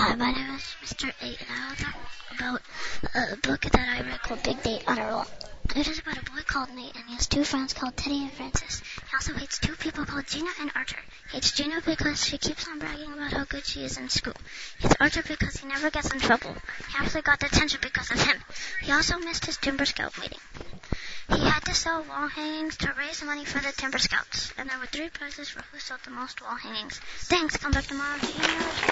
Hi, my name is Mr. A, and I will talk about a book that I read called Big Nate on a Roll. It is about a boy called Nate, and he has two friends called Teddy and Francis. He also hates two people called Gina and Artur. He hates Gina because she keeps on bragging about how good she is in school. He hates Artur because he never gets in trouble. He actually got detention because of him. He also missed his Timber Scout meeting. He had to sell wall hangings to raise money for the Timber Scouts, and there were three prizes for who sold the most wall hangings. Thanks, come back tomorrow. to.